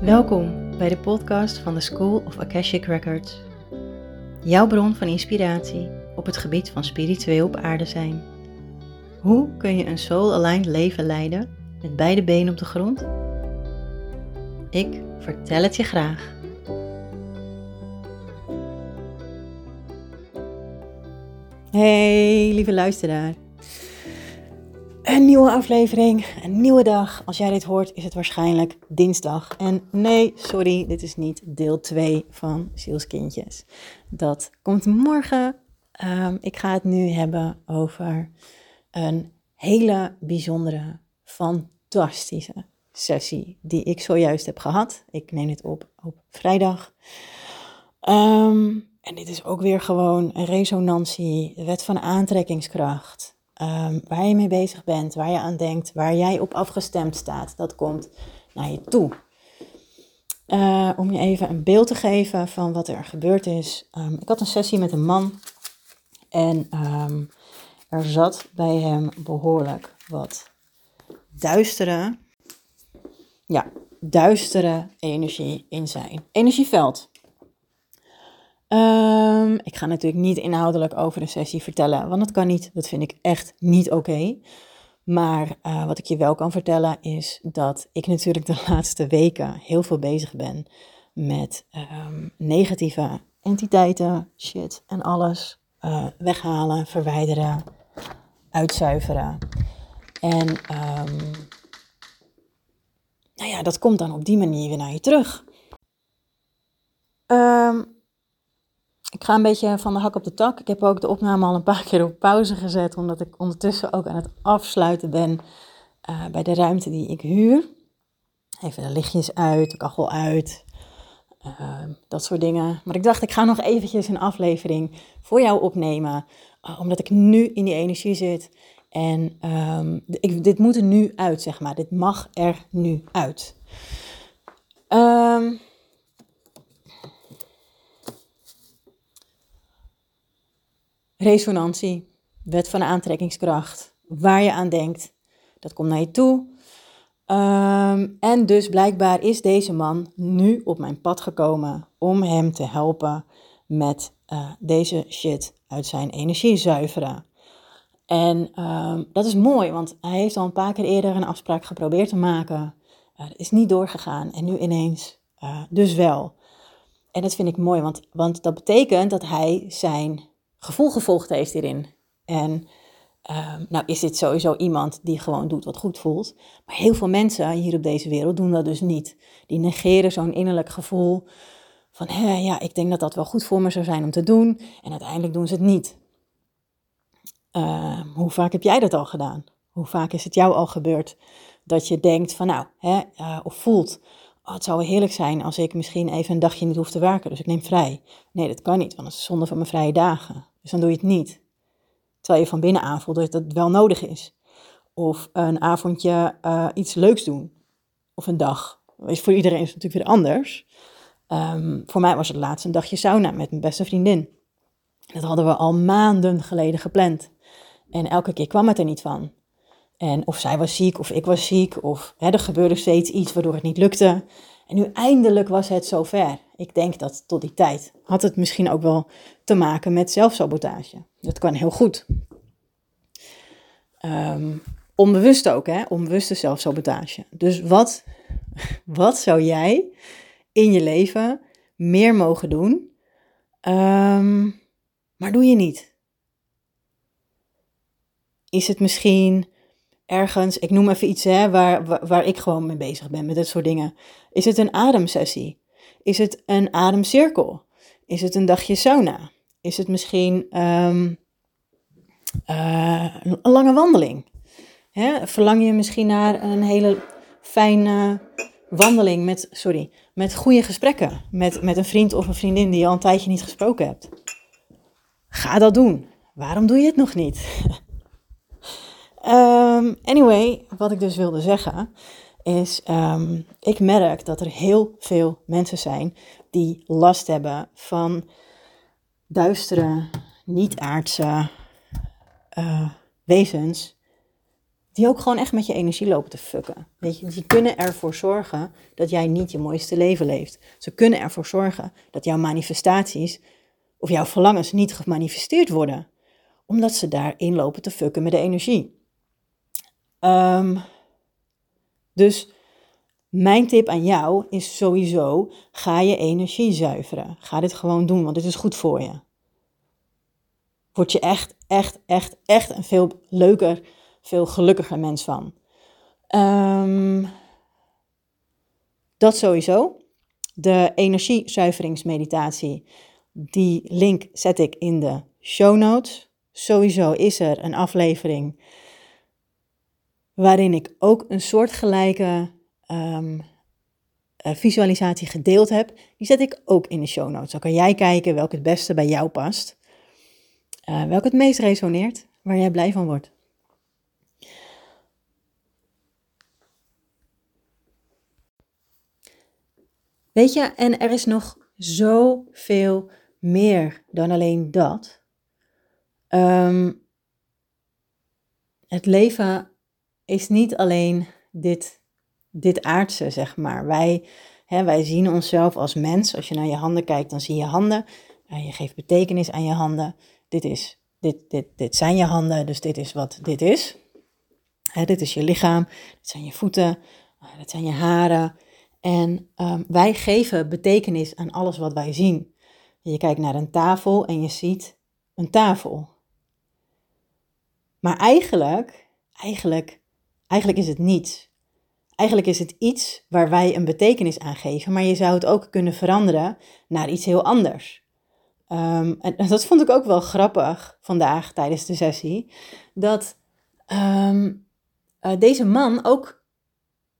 Welkom bij de podcast van de School of Akashic Records. Jouw bron van inspiratie op het gebied van spiritueel op aarde zijn. Hoe kun je een soul-aligned leven leiden met beide benen op de grond? Ik vertel het je graag. Hey, lieve luisteraar. Een nieuwe aflevering, een nieuwe dag. Als jij dit hoort, is het waarschijnlijk dinsdag. En nee, sorry, dit is niet deel 2 van Zielskindjes. Dat komt morgen. Um, ik ga het nu hebben over een hele bijzondere, fantastische sessie die ik zojuist heb gehad. Ik neem het op op vrijdag. Um, en dit is ook weer gewoon een resonantie, de wet van aantrekkingskracht. Um, waar je mee bezig bent, waar je aan denkt, waar jij op afgestemd staat, dat komt naar je toe. Uh, om je even een beeld te geven van wat er gebeurd is. Um, ik had een sessie met een man en um, er zat bij hem behoorlijk wat duistere, ja, duistere energie in zijn energieveld. Um, ik ga natuurlijk niet inhoudelijk over de sessie vertellen, want dat kan niet. Dat vind ik echt niet oké. Maar uh, wat ik je wel kan vertellen is dat ik natuurlijk de laatste weken heel veel bezig ben met um, negatieve entiteiten, shit en alles uh, weghalen, verwijderen, uitzuiveren. En um, nou ja, dat komt dan op die manier weer naar je terug. Um, ik ga een beetje van de hak op de tak. Ik heb ook de opname al een paar keer op pauze gezet, omdat ik ondertussen ook aan het afsluiten ben uh, bij de ruimte die ik huur. Even de lichtjes uit, de kachel uit, uh, dat soort dingen. Maar ik dacht, ik ga nog eventjes een aflevering voor jou opnemen, uh, omdat ik nu in die energie zit. En ik, dit moet er nu uit, zeg maar. Dit mag er nu uit. Um, resonantie, wet van aantrekkingskracht, waar je aan denkt, dat komt naar je toe. Um, en dus blijkbaar is deze man nu op mijn pad gekomen om hem te helpen met uh, deze shit uit zijn energie zuiveren. En um, dat is mooi, want hij heeft al een paar keer eerder een afspraak geprobeerd te maken. Dat is niet doorgegaan en nu ineens uh, dus wel. En dat vind ik mooi, want, want dat betekent dat hij zijn gevoel gevolgd heeft hierin. En uh, nou is dit sowieso iemand die gewoon doet wat goed voelt. Maar heel veel mensen hier op deze wereld doen dat dus niet. Die negeren zo'n innerlijk gevoel van, hé, ja, ik denk dat dat wel goed voor me zou zijn om te doen. En uiteindelijk doen ze het niet. Uh, hoe vaak heb jij dat al gedaan? Hoe vaak is het jou al gebeurd dat je denkt van, nou, uh, of voelt, oh, het zou heerlijk zijn als ik misschien even een dagje niet hoef te werken, dus ik neem vrij. Nee, dat kan niet, want dat is zonde van mijn vrije dagen. Dus dan doe je het niet. Terwijl je van binnen aanvoelt dat het wel nodig is. Of een avondje uh, iets leuks doen. Of een dag. Is voor iedereen is het natuurlijk weer anders. Um, voor mij was het laatst een dagje sauna met mijn beste vriendin. Dat hadden we al maanden geleden gepland. En elke keer kwam het er niet van. En of zij was ziek of ik was ziek. Of hè, er gebeurde steeds iets waardoor het niet lukte. En nu eindelijk was het zover. Ik denk dat tot die tijd had het misschien ook wel te maken met zelfsabotage. Dat kan heel goed. Um, onbewust ook, hè? Onbewuste zelfsabotage. Dus wat, wat zou jij in je leven meer mogen doen, um, maar doe je niet? Is het misschien ergens, ik noem even iets hè, waar, waar, waar ik gewoon mee bezig ben met dit soort dingen. Is het een ademsessie? Is het een ademcirkel? Is het een dagje sauna? Is het misschien um, uh, een lange wandeling? Hè? Verlang je misschien naar een hele fijne wandeling met, sorry, met goede gesprekken? Met, met een vriend of een vriendin die je al een tijdje niet gesproken hebt? Ga dat doen. Waarom doe je het nog niet? um, anyway, wat ik dus wilde zeggen is, um, ik merk dat er heel veel mensen zijn die last hebben van duistere, niet-aardse uh, wezens die ook gewoon echt met je energie lopen te fucken. Weet je, die kunnen ervoor zorgen dat jij niet je mooiste leven leeft. Ze kunnen ervoor zorgen dat jouw manifestaties of jouw verlangens niet gemanifesteerd worden, omdat ze daarin lopen te fucken met de energie. Um, dus mijn tip aan jou is sowieso: ga je energie zuiveren. Ga dit gewoon doen, want dit is goed voor je. Word je echt, echt, echt, echt een veel leuker, veel gelukkiger mens van. Um, dat sowieso. De energiezuiveringsmeditatie, die link zet ik in de show notes. Sowieso is er een aflevering waarin ik ook een soortgelijke um, visualisatie gedeeld heb. Die zet ik ook in de show notes. Dan kan jij kijken welke het beste bij jou past. Uh, welke het meest resoneert, waar jij blij van wordt. Weet je, en er is nog zoveel meer dan alleen dat. Um, het leven is niet alleen dit, dit aardse, zeg maar. Wij, hè, wij zien onszelf als mens. Als je naar je handen kijkt, dan zie je handen. Je geeft betekenis aan je handen. Dit, is, dit, dit, dit zijn je handen, dus dit is wat dit is. Hè, dit is je lichaam, dit zijn je voeten, uh, dit zijn je haren. En um, wij geven betekenis aan alles wat wij zien. Je kijkt naar een tafel en je ziet een tafel. Maar eigenlijk, eigenlijk Eigenlijk is het niets. Eigenlijk is het iets waar wij een betekenis aan geven, maar je zou het ook kunnen veranderen naar iets heel anders. Um, en dat vond ik ook wel grappig vandaag tijdens de sessie, dat um, uh, deze man ook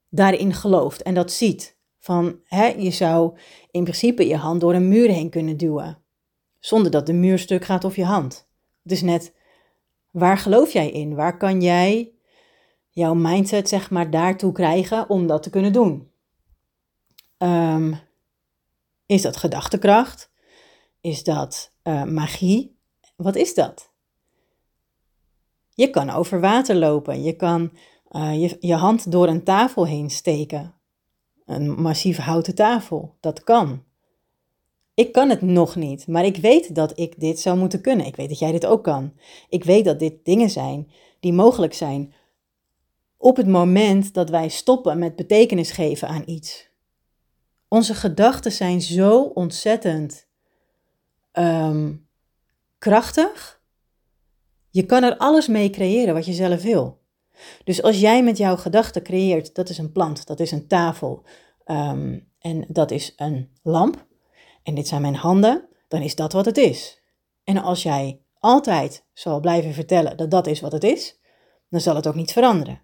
daarin gelooft en dat ziet. Van hè, je zou in principe je hand door een muur heen kunnen duwen, zonder dat de muur stuk gaat of je hand. Is net, waar geloof jij in? Waar kan jij jouw mindset zeg maar daartoe krijgen om dat te kunnen doen. Um, is dat gedachtekracht? Is dat uh, magie? Wat is dat? Je kan over water lopen. Je kan uh, je, je hand door een tafel heen steken. Een massief houten tafel. Dat kan. Ik kan het nog niet, maar ik weet dat ik dit zou moeten kunnen. Ik weet dat jij dit ook kan. Ik weet dat dit dingen zijn die mogelijk zijn op het moment dat wij stoppen met betekenis geven aan iets. Onze gedachten zijn zo ontzettend um, krachtig. Je kan er alles mee creëren wat je zelf wil. Dus als jij met jouw gedachten creëert, dat is een plant, dat is een tafel um, en dat is een lamp en dit zijn mijn handen, dan is dat wat het is. En als jij altijd zal blijven vertellen dat dat is wat het is, dan zal het ook niet veranderen.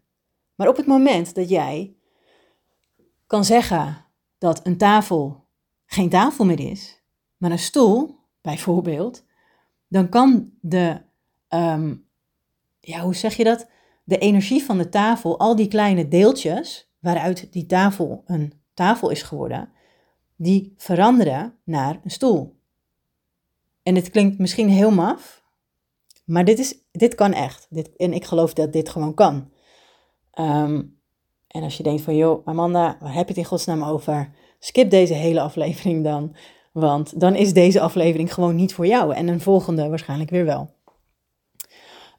Maar op het moment dat jij kan zeggen dat een tafel geen tafel meer is, maar een stoel, bijvoorbeeld, dan kan de, um, ja, hoe zeg je dat? De energie van de tafel, al die kleine deeltjes waaruit die tafel een tafel is geworden, die veranderen naar een stoel. En het klinkt misschien heel maf, maar dit, is, dit kan echt. Dit, en ik geloof dat dit gewoon kan. Ehm, en als je denkt van, joh, Amanda, waar heb je het in godsnaam over? Skip deze hele aflevering dan. Want dan is deze aflevering gewoon niet voor jou. En een volgende waarschijnlijk weer wel.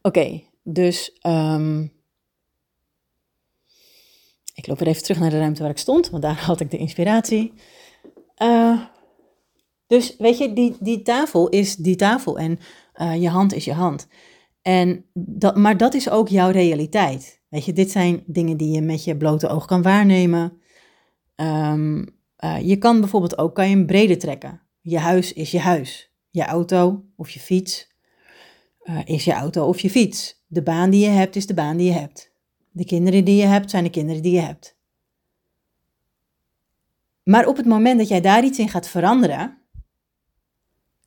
Oké, dus um, ik loop weer even terug naar de ruimte waar ik stond, want daar had ik de inspiratie. Uh, dus weet je, die, die tafel is die tafel en uh, je hand is je hand. En dat, maar dat is ook jouw realiteit. Weet je, dit zijn dingen die je met je blote oog kan waarnemen. Um, uh, je kan bijvoorbeeld ook kan je een brede trekken. Je huis is je huis. Je auto of je fiets uh, is je auto of je fiets. De baan die je hebt is de baan die je hebt. De kinderen die je hebt zijn de kinderen die je hebt. Maar op het moment dat jij daar iets in gaat veranderen,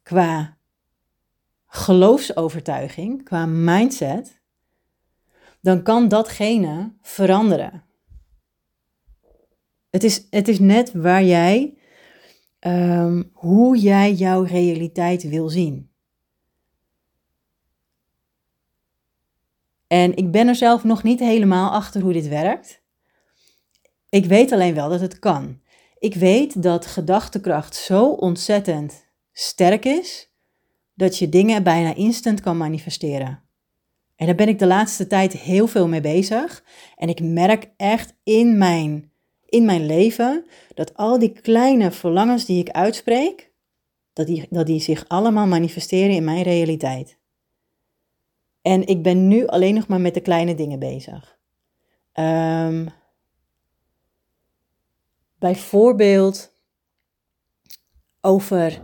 qua geloofsovertuiging, qua mindset, dan kan datgene veranderen. Het is, het is net waar jij, um, hoe jij jouw realiteit wil zien. En ik ben er zelf nog niet helemaal achter hoe dit werkt. Ik weet alleen wel dat het kan. Ik weet dat gedachtekracht zo ontzettend sterk is dat je dingen bijna instant kan manifesteren. En daar ben ik de laatste tijd heel veel mee bezig. En ik merk echt in mijn, in mijn leven dat al die kleine verlangens die ik uitspreek, dat die, dat die zich allemaal manifesteren in mijn realiteit. En ik ben nu alleen nog maar met de kleine dingen bezig. Um, bijvoorbeeld over.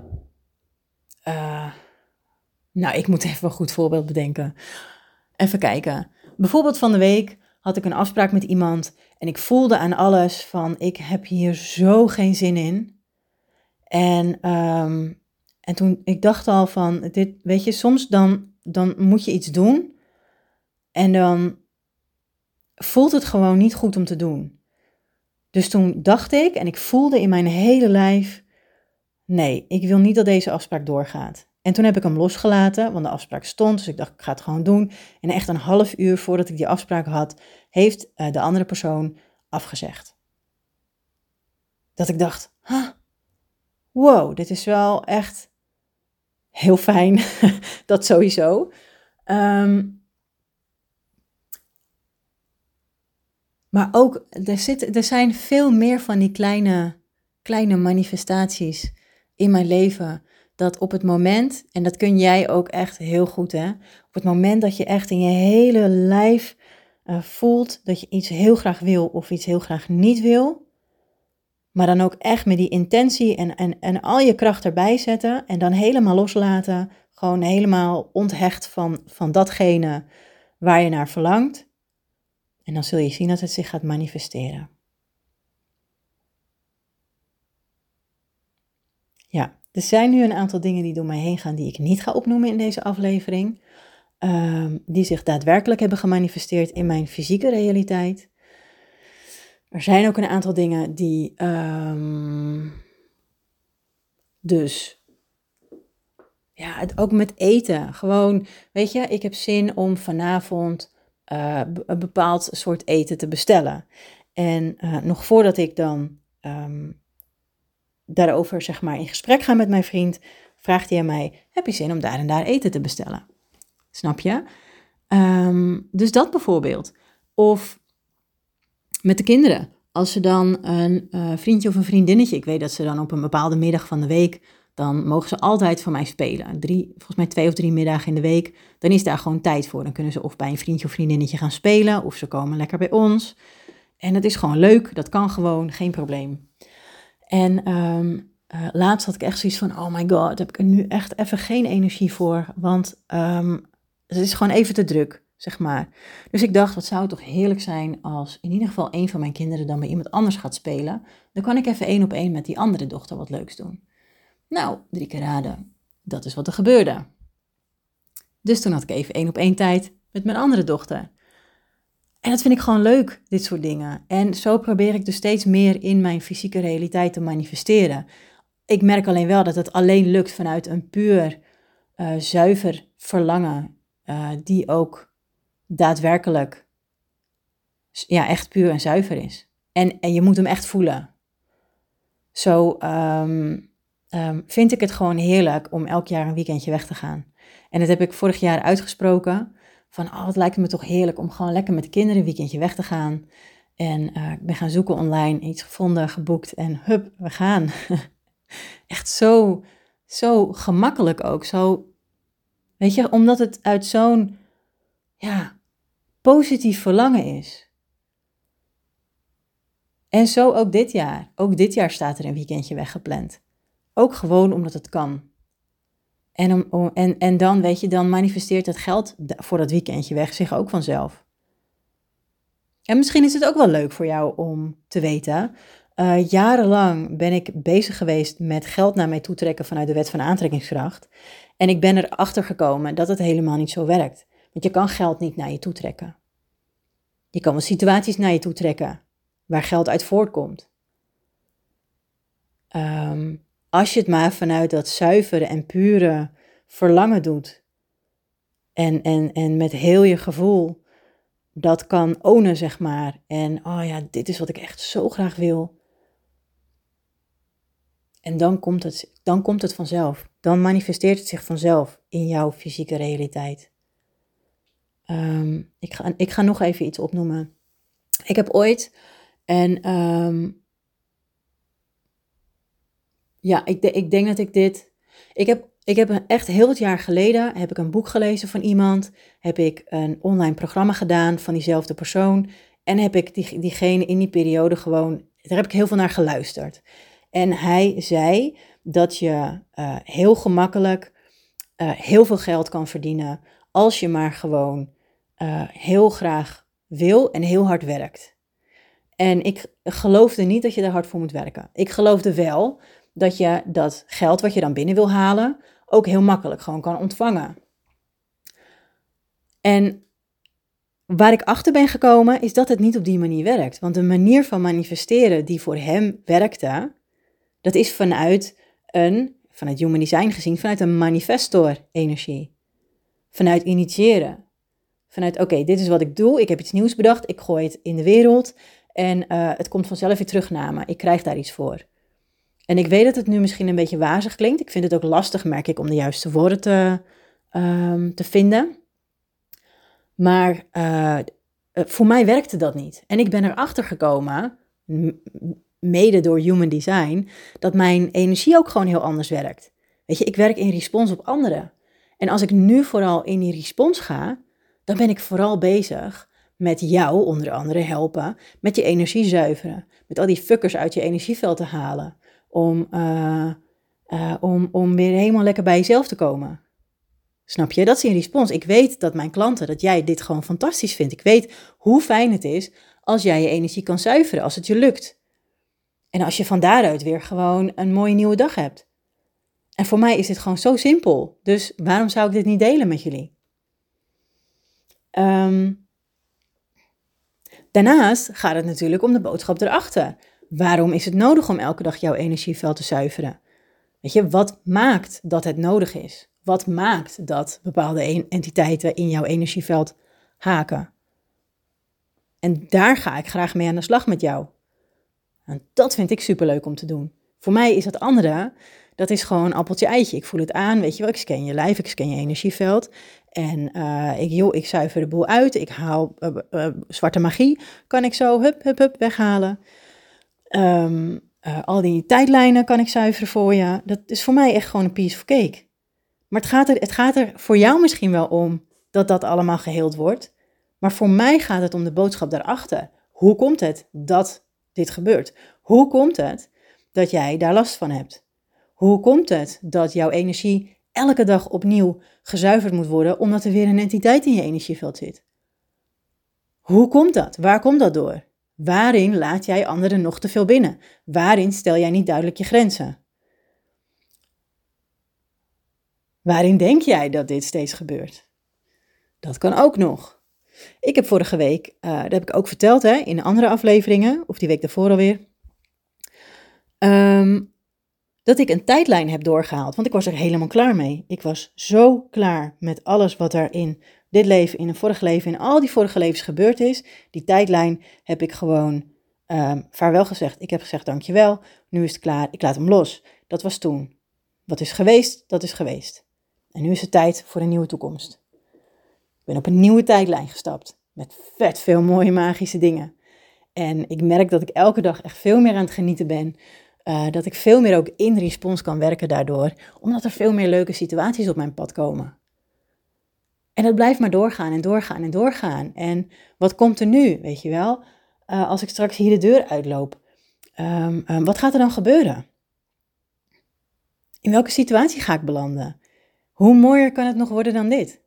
Uh, nou, ik moet even een goed voorbeeld bedenken. Even kijken. Bijvoorbeeld van de week had ik een afspraak met iemand en ik voelde aan alles van ik heb hier zo geen zin in. En, um, en toen ik dacht al van dit, weet je, soms dan, dan moet je iets doen en dan voelt het gewoon niet goed om te doen. Dus toen dacht ik en ik voelde in mijn hele lijf, nee, ik wil niet dat deze afspraak doorgaat. En toen heb ik hem losgelaten, want de afspraak stond, dus ik dacht, ik ga het gewoon doen. En echt een half uur voordat ik die afspraak had, heeft uh, de andere persoon afgezegd. Dat ik dacht, wow, dit is wel echt heel fijn, dat sowieso. Um, Maar ook, er, zit, er zijn veel meer van die kleine, kleine manifestaties in mijn leven. Dat op het moment, en dat kun jij ook echt heel goed hè, op het moment dat je echt in je hele lijf uh, voelt dat je iets heel graag wil of iets heel graag niet wil. Maar dan ook echt met die intentie en, en, en al je kracht erbij zetten en dan helemaal loslaten. Gewoon helemaal onthecht van, van datgene waar je naar verlangt. En dan zul je zien dat het zich gaat manifesteren. Ja, er zijn nu een aantal dingen die door mij heen gaan die ik niet ga opnoemen in deze aflevering. Ehm, die zich daadwerkelijk hebben gemanifesteerd in mijn fysieke realiteit. Er zijn ook een aantal dingen die um, dus ja, het, ook met eten. Gewoon, weet je, ik heb zin om vanavond uh, een bepaald soort eten te bestellen. En uh, nog voordat ik dan um, daarover zeg maar in gesprek ga met mijn vriend, vraagt hij aan mij: Heb je zin om daar en daar eten te bestellen? Snap je? Um, dus dat bijvoorbeeld. Of met de kinderen. Als ze dan een uh, vriendje of een vriendinnetje, ik weet dat ze dan op een bepaalde middag van de week dan mogen ze altijd van mij spelen. Drie, volgens mij twee of drie middagen in de week. Dan is daar gewoon tijd voor. Dan kunnen ze of bij een vriendje of vriendinnetje gaan spelen, of ze komen lekker bij ons. En dat is gewoon leuk, dat kan gewoon, geen probleem. En um, uh, laatst had ik echt zoiets van, oh my god, heb ik er nu echt even geen energie voor. Want um, het is gewoon even te druk, zeg maar. Dus ik dacht, wat zou het toch heerlijk zijn als in ieder geval een van mijn kinderen dan bij iemand anders gaat spelen. Dan kan ik even één op één met die andere dochter wat leuks doen. Nou, drie keer raden. Dat is wat er gebeurde. Dus toen had ik even één op één tijd met mijn andere dochter. En dat vind ik gewoon leuk, dit soort dingen. En zo probeer ik dus steeds meer in mijn fysieke realiteit te manifesteren. Ik merk alleen wel dat het alleen lukt vanuit een puur uh, zuiver verlangen, uh, die ook daadwerkelijk ja, echt puur en zuiver is. En, en je moet hem echt voelen. Zo, um, um, vind ik het gewoon heerlijk om elk jaar een weekendje weg te gaan. En dat heb ik vorig jaar uitgesproken. Van, oh, het lijkt me toch heerlijk om gewoon lekker met de kinderen een weekendje weg te gaan. En uh, ik ben gaan zoeken online, iets gevonden, geboekt en hup, we gaan. Echt zo, zo gemakkelijk ook. Zo, weet je, omdat het uit zo'n, ja, positief verlangen is. En zo ook dit jaar. Ook dit jaar staat er een weekendje weggepland. Ook gewoon omdat het kan. En, en, en dan, weet je, dan manifesteert het geld voor dat weekendje weg zich ook vanzelf. En misschien is het ook wel leuk voor jou om te weten. Uh, jarenlang ben ik bezig geweest met geld naar mij toe trekken vanuit de wet van aantrekkingskracht. En ik ben erachter gekomen dat het helemaal niet zo werkt. Want je kan geld niet naar je toe trekken. Je kan wel situaties naar je toe trekken waar geld uit voortkomt. Um, als je het maar vanuit dat zuivere en pure verlangen doet. En, en, en met heel je gevoel. dat kan ownen, zeg maar. En oh ja, dit is wat ik echt zo graag wil. En dan komt het, dan komt het vanzelf. Dan manifesteert het zich vanzelf in jouw fysieke realiteit. Ehm, ik, ga, ik ga nog even iets opnoemen. Ik heb ooit en ehm, ja, ik, ik denk dat ik dit. Ik heb, ik heb echt heel wat jaar geleden heb ik een boek gelezen van iemand. Heb ik een online programma gedaan van diezelfde persoon. En heb ik die, diegene in die periode gewoon. Daar heb ik heel veel naar geluisterd. En hij zei dat je uh, heel gemakkelijk uh, heel veel geld kan verdienen. Als je maar gewoon uh, heel graag wil en heel hard werkt. En ik geloofde niet dat je daar hard voor moet werken. Ik geloofde wel dat je dat geld wat je dan binnen wil halen ook heel makkelijk gewoon kan ontvangen. En waar ik achter ben gekomen is dat het niet op die manier werkt. Want de manier van manifesteren die voor hem werkte, dat is vanuit een, vanuit human design gezien, vanuit een manifestor-energie. Vanuit initiëren. Vanuit, oké, dit is wat ik doe, ik heb iets nieuws bedacht, ik gooi het in de wereld en uh, het komt vanzelf weer terug naar me. Ik krijg daar iets voor. En ik weet dat het nu misschien een beetje wazig klinkt. Ik vind het ook lastig, merk ik, om de juiste woorden te, um, te vinden. Maar uh, voor mij werkte dat niet. En ik ben erachter gekomen, mede door Human Design, dat mijn energie ook gewoon heel anders werkt. Weet je, ik werk in respons op anderen. En als ik nu vooral in die respons ga, dan ben ik vooral bezig met jou onder andere helpen, met je energie zuiveren, met al die fuckers uit je energieveld te halen, om, uh, uh, om, om weer helemaal lekker bij jezelf te komen. Snap je? Dat is een respons. Ik weet dat mijn klanten, dat jij dit gewoon fantastisch vindt. Ik weet hoe fijn het is als jij je energie kan zuiveren, als het je lukt. En als je van daaruit weer gewoon een mooie nieuwe dag hebt. En voor mij is dit gewoon zo simpel. Dus waarom zou ik dit niet delen met jullie? Um, daarnaast gaat het natuurlijk om de boodschap erachter. Waarom is het nodig om elke dag jouw energieveld te zuiveren? Weet je, wat maakt dat het nodig is? Wat maakt dat bepaalde entiteiten in jouw energieveld haken? En daar ga ik graag mee aan de slag met jou. En dat vind ik superleuk om te doen. Voor mij is dat andere, dat is gewoon appeltje-eitje. Ik voel het aan, weet je wel, ik scan je lijf, ik scan je energieveld. En uh, ik, joh, ik zuiver de boel uit, ik haal uh, uh, zwarte magie, kan ik zo hup, hup, hup weghalen. Um, al die tijdlijnen kan ik zuiveren voor je. Dat is voor mij echt gewoon een piece of cake. Maar het gaat, er, het gaat er voor jou misschien wel om dat dat allemaal geheeld wordt. Maar voor mij gaat het om de boodschap daarachter. Hoe komt het dat dit gebeurt? Hoe komt het dat jij daar last van hebt? Hoe komt het dat jouw energie elke dag opnieuw gezuiverd moet worden omdat er weer een entiteit in je energieveld zit? Hoe komt dat? Waar komt dat door? Waarin laat jij anderen nog te veel binnen? Waarin stel jij niet duidelijk je grenzen? Waarin denk jij dat dit steeds gebeurt? Dat kan ook nog. Ik heb vorige week, uh, dat heb ik ook verteld hè, in andere afleveringen, of die week daarvoor alweer, um, dat ik een tijdlijn heb doorgehaald. Want ik was er helemaal klaar mee. Ik was zo klaar met alles wat er in dit leven, in een vorig leven, in al die vorige levens gebeurd is. Die tijdlijn heb ik gewoon um, vaarwel gezegd. Ik heb gezegd dankjewel, nu is het klaar, ik laat hem los. Dat was toen. Wat is geweest, dat is geweest. En nu is het tijd voor een nieuwe toekomst. Ik ben op een nieuwe tijdlijn gestapt. Met vet veel mooie magische dingen. En ik merk dat ik elke dag echt veel meer aan het genieten ben uh, dat ik veel meer ook in respons kan werken daardoor, omdat er veel meer leuke situaties op mijn pad komen. En het blijft maar doorgaan en doorgaan en doorgaan. En wat komt er nu, weet je wel? Uh, als ik straks hier de deur uitloop, um, um, wat gaat er dan gebeuren? In welke situatie ga ik belanden? Hoe mooier kan het nog worden dan dit?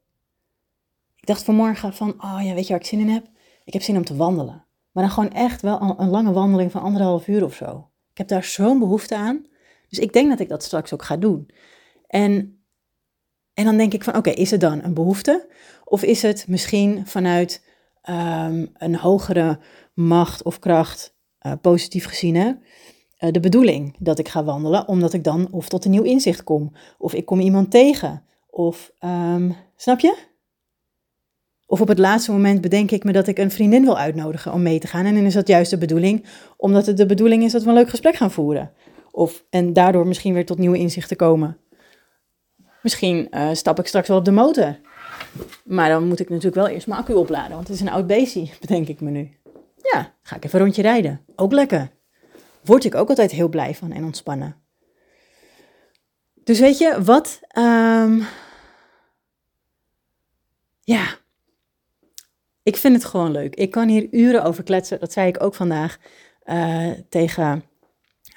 Ik dacht vanmorgen van, oh ja, weet je waar ik zin in heb? Ik heb zin om te wandelen. Maar dan gewoon echt wel een lange wandeling van anderhalf uur of zo. Ik heb daar zo'n behoefte aan. Dus ik denk dat ik dat straks ook ga doen. En, en dan denk ik van, oké, is het dan een behoefte? Of is het misschien vanuit um, een hogere macht of kracht, uh, positief gezien, hè, uh, de bedoeling dat ik ga wandelen, omdat ik dan of tot een nieuw inzicht kom, of ik kom iemand tegen, of, um, snap je? Of op het laatste moment bedenk ik me dat ik een vriendin wil uitnodigen om mee te gaan. En dan is dat juist de bedoeling, omdat het de bedoeling is dat we een leuk gesprek gaan voeren. Of, en daardoor misschien weer tot nieuwe inzichten komen. Misschien uh, stap ik straks wel op de motor. Maar dan moet ik natuurlijk wel eerst mijn accu opladen, want het is een oud beestje, bedenk ik me nu. Ja, ga ik even een rondje rijden. Ook lekker. Word ik ook altijd heel blij van en ontspannen. Dus weet je, wat... Um, ja, ik vind het gewoon leuk. Ik kan hier uren over kletsen. Dat zei ik ook vandaag uh, tegen,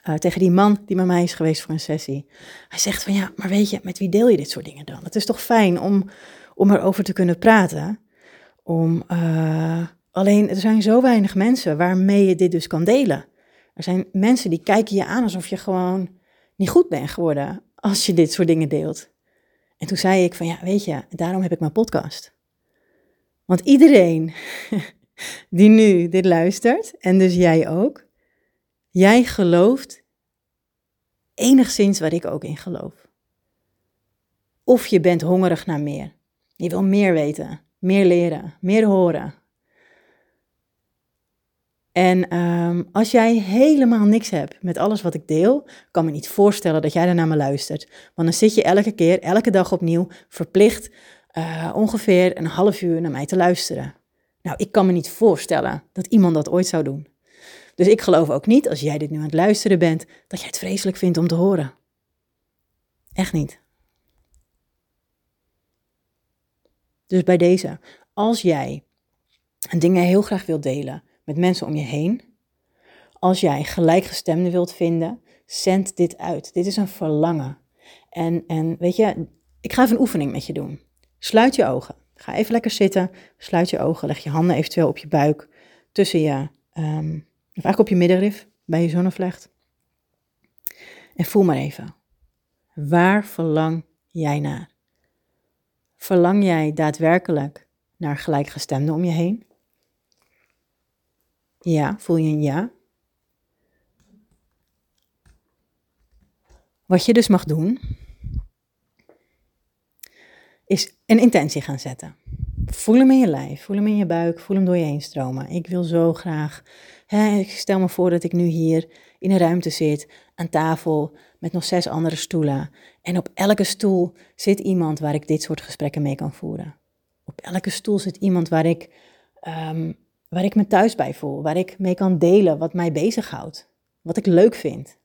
uh, tegen die man die bij mij is geweest voor een sessie. Hij zegt van ja, maar weet je, met wie deel je dit soort dingen dan? Het is toch fijn om, om erover te kunnen praten. Om, uh, alleen er zijn zo weinig mensen waarmee je dit dus kan delen. Er zijn mensen die kijken je aan alsof je gewoon niet goed bent geworden als je dit soort dingen deelt. En toen zei ik van ja, weet je, daarom heb ik mijn podcast. Want iedereen die nu dit luistert, en dus jij ook, jij gelooft enigszins waar ik ook in geloof. Of je bent hongerig naar meer. Je wil meer weten, meer leren, meer horen. En um, als jij helemaal niks hebt met alles wat ik deel, kan me niet voorstellen dat jij er naar me luistert. Want dan zit je elke keer, elke dag opnieuw, verplicht uh, ongeveer een half uur naar mij te luisteren. Nou, ik kan me niet voorstellen dat iemand dat ooit zou doen. Dus ik geloof ook niet, als jij dit nu aan het luisteren bent, dat jij het vreselijk vindt om te horen. Echt niet. Dus bij deze, als jij dingen heel graag wilt delen met mensen om je heen, als jij gelijkgestemden wilt vinden, zend dit uit. Dit is een verlangen. En, en weet je, ik ga even een oefening met je doen. Sluit je ogen. Ga even lekker zitten. Sluit je ogen. Leg je handen eventueel op je buik. Tussen je, um, of eigenlijk op je middenrif. Bij je zonnevlecht. En voel maar even. Waar verlang jij naar? Verlang jij daadwerkelijk naar gelijkgestemden om je heen? Ja, voel je een ja? Wat je dus mag doen, is een intentie gaan zetten. Voel hem in je lijf, voel hem in je buik, voel hem door je heen stromen. Ik wil zo graag, hè, ik stel me voor dat ik nu hier in een ruimte zit, aan tafel, met nog zes andere stoelen. En op elke stoel zit iemand waar ik dit soort gesprekken mee kan voeren. Op elke stoel zit iemand waar ik, um, waar ik me thuis bij voel, waar ik mee kan delen wat mij bezighoudt, wat ik leuk vind.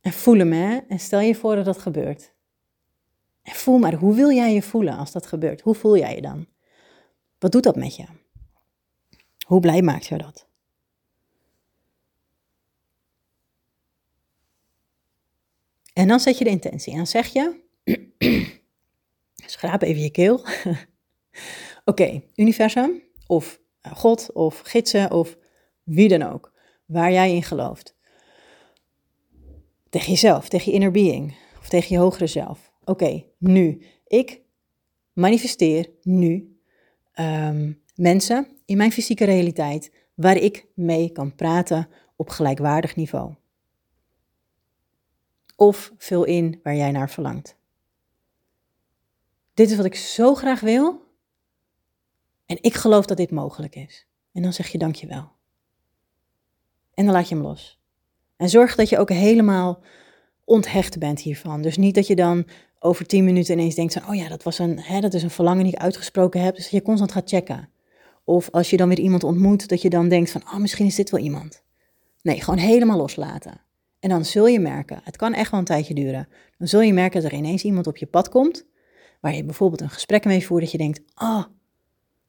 En voel hem, hè? En stel je voor dat dat gebeurt. En voel maar, hoe wil jij je voelen als dat gebeurt? Hoe voel jij je dan? Wat doet dat met je? Hoe blij maakt je dat? En dan zet je de intentie. En dan zeg je, schraap even je keel. Oké, universum, of God, of gidsen, of wie dan ook, waar jij in gelooft. Tegen jezelf, tegen je inner being of tegen je hogere zelf. Oké, nu. Ik manifesteer nu ehm, mensen in mijn fysieke realiteit waar ik mee kan praten op gelijkwaardig niveau. Of vul in waar jij naar verlangt. Dit is wat ik zo graag wil. En ik geloof dat dit mogelijk is. En dan zeg je dankjewel. En dan laat je hem los. En zorg dat je ook helemaal onthecht bent hiervan. Dus niet dat je dan over tien minuten ineens denkt van, oh ja, dat, was een, hè, dat is een verlangen die ik uitgesproken heb. Dus dat je constant gaat checken. Of als je dan weer iemand ontmoet, dat je dan denkt van, oh, misschien is dit wel iemand. Nee, gewoon helemaal loslaten. En dan zul je merken, het kan echt wel een tijdje duren. Dan zul je merken dat er ineens iemand op je pad komt, waar je bijvoorbeeld een gesprek mee voert, dat je denkt, oh,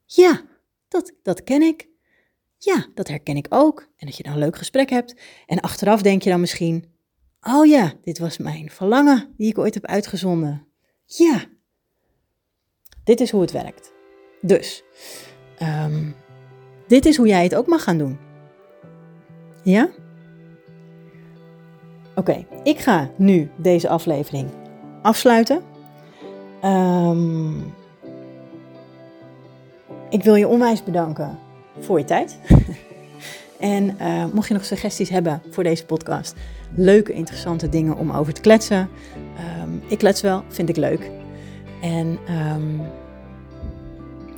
ja, dat, dat ken ik. Ja, dat herken ik ook. En dat je dan een leuk gesprek hebt. En achteraf denk je dan misschien, oh ja, dit was mijn verlangen die ik ooit heb uitgezonden. Ja, dit is hoe het werkt. Dus, um, dit is hoe jij het ook mag gaan doen. Ja? Oké, ik ga nu deze aflevering afsluiten. Um, ik wil je onwijs bedanken voor je tijd. en uh, mocht je nog suggesties hebben voor deze podcast, leuke, interessante dingen om over te kletsen. Um, ik klets wel, vind ik leuk. En um,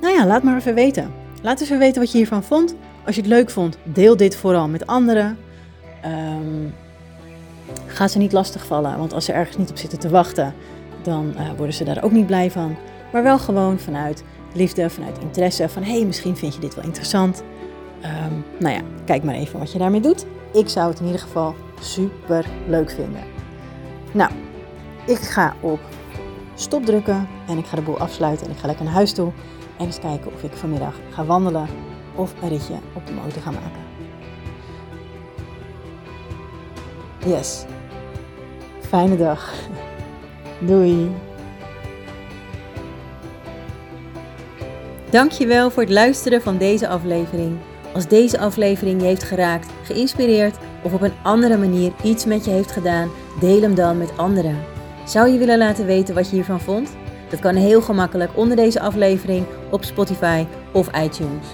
nou ja, laat maar even weten. Laat eens even weten wat je hiervan vond. Als je het leuk vond, deel dit vooral met anderen. Um, ga ze niet lastigvallen, want als ze ergens niet op zitten te wachten, dan uh, worden ze daar ook niet blij van. Maar wel gewoon vanuit liefde, vanuit interesse. Van hé, hey, misschien vind je dit wel interessant. Um, nou ja, kijk maar even wat je daarmee doet. Ik zou het in ieder geval super leuk vinden. Nou, ik ga op stop drukken en ik ga de boel afsluiten en ik ga lekker naar huis toe. En eens kijken of ik vanmiddag ga wandelen of een ritje op de motor ga maken. Yes. Fijne dag. Doei. Dankjewel voor het luisteren van deze aflevering. Als deze aflevering je heeft geraakt, geïnspireerd of op een andere manier iets met je heeft gedaan, deel hem dan met anderen. Zou je willen laten weten wat je hiervan vond? Dat kan heel gemakkelijk onder deze aflevering op Spotify of iTunes.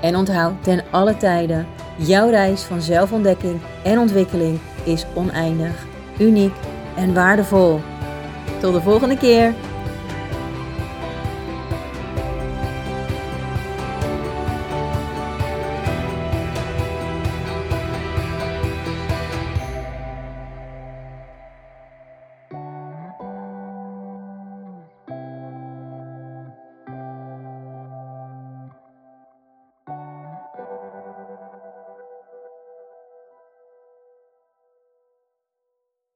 En onthoud ten alle tijden, jouw reis van zelfontdekking en ontwikkeling is oneindig, uniek en waardevol. Tot de volgende keer!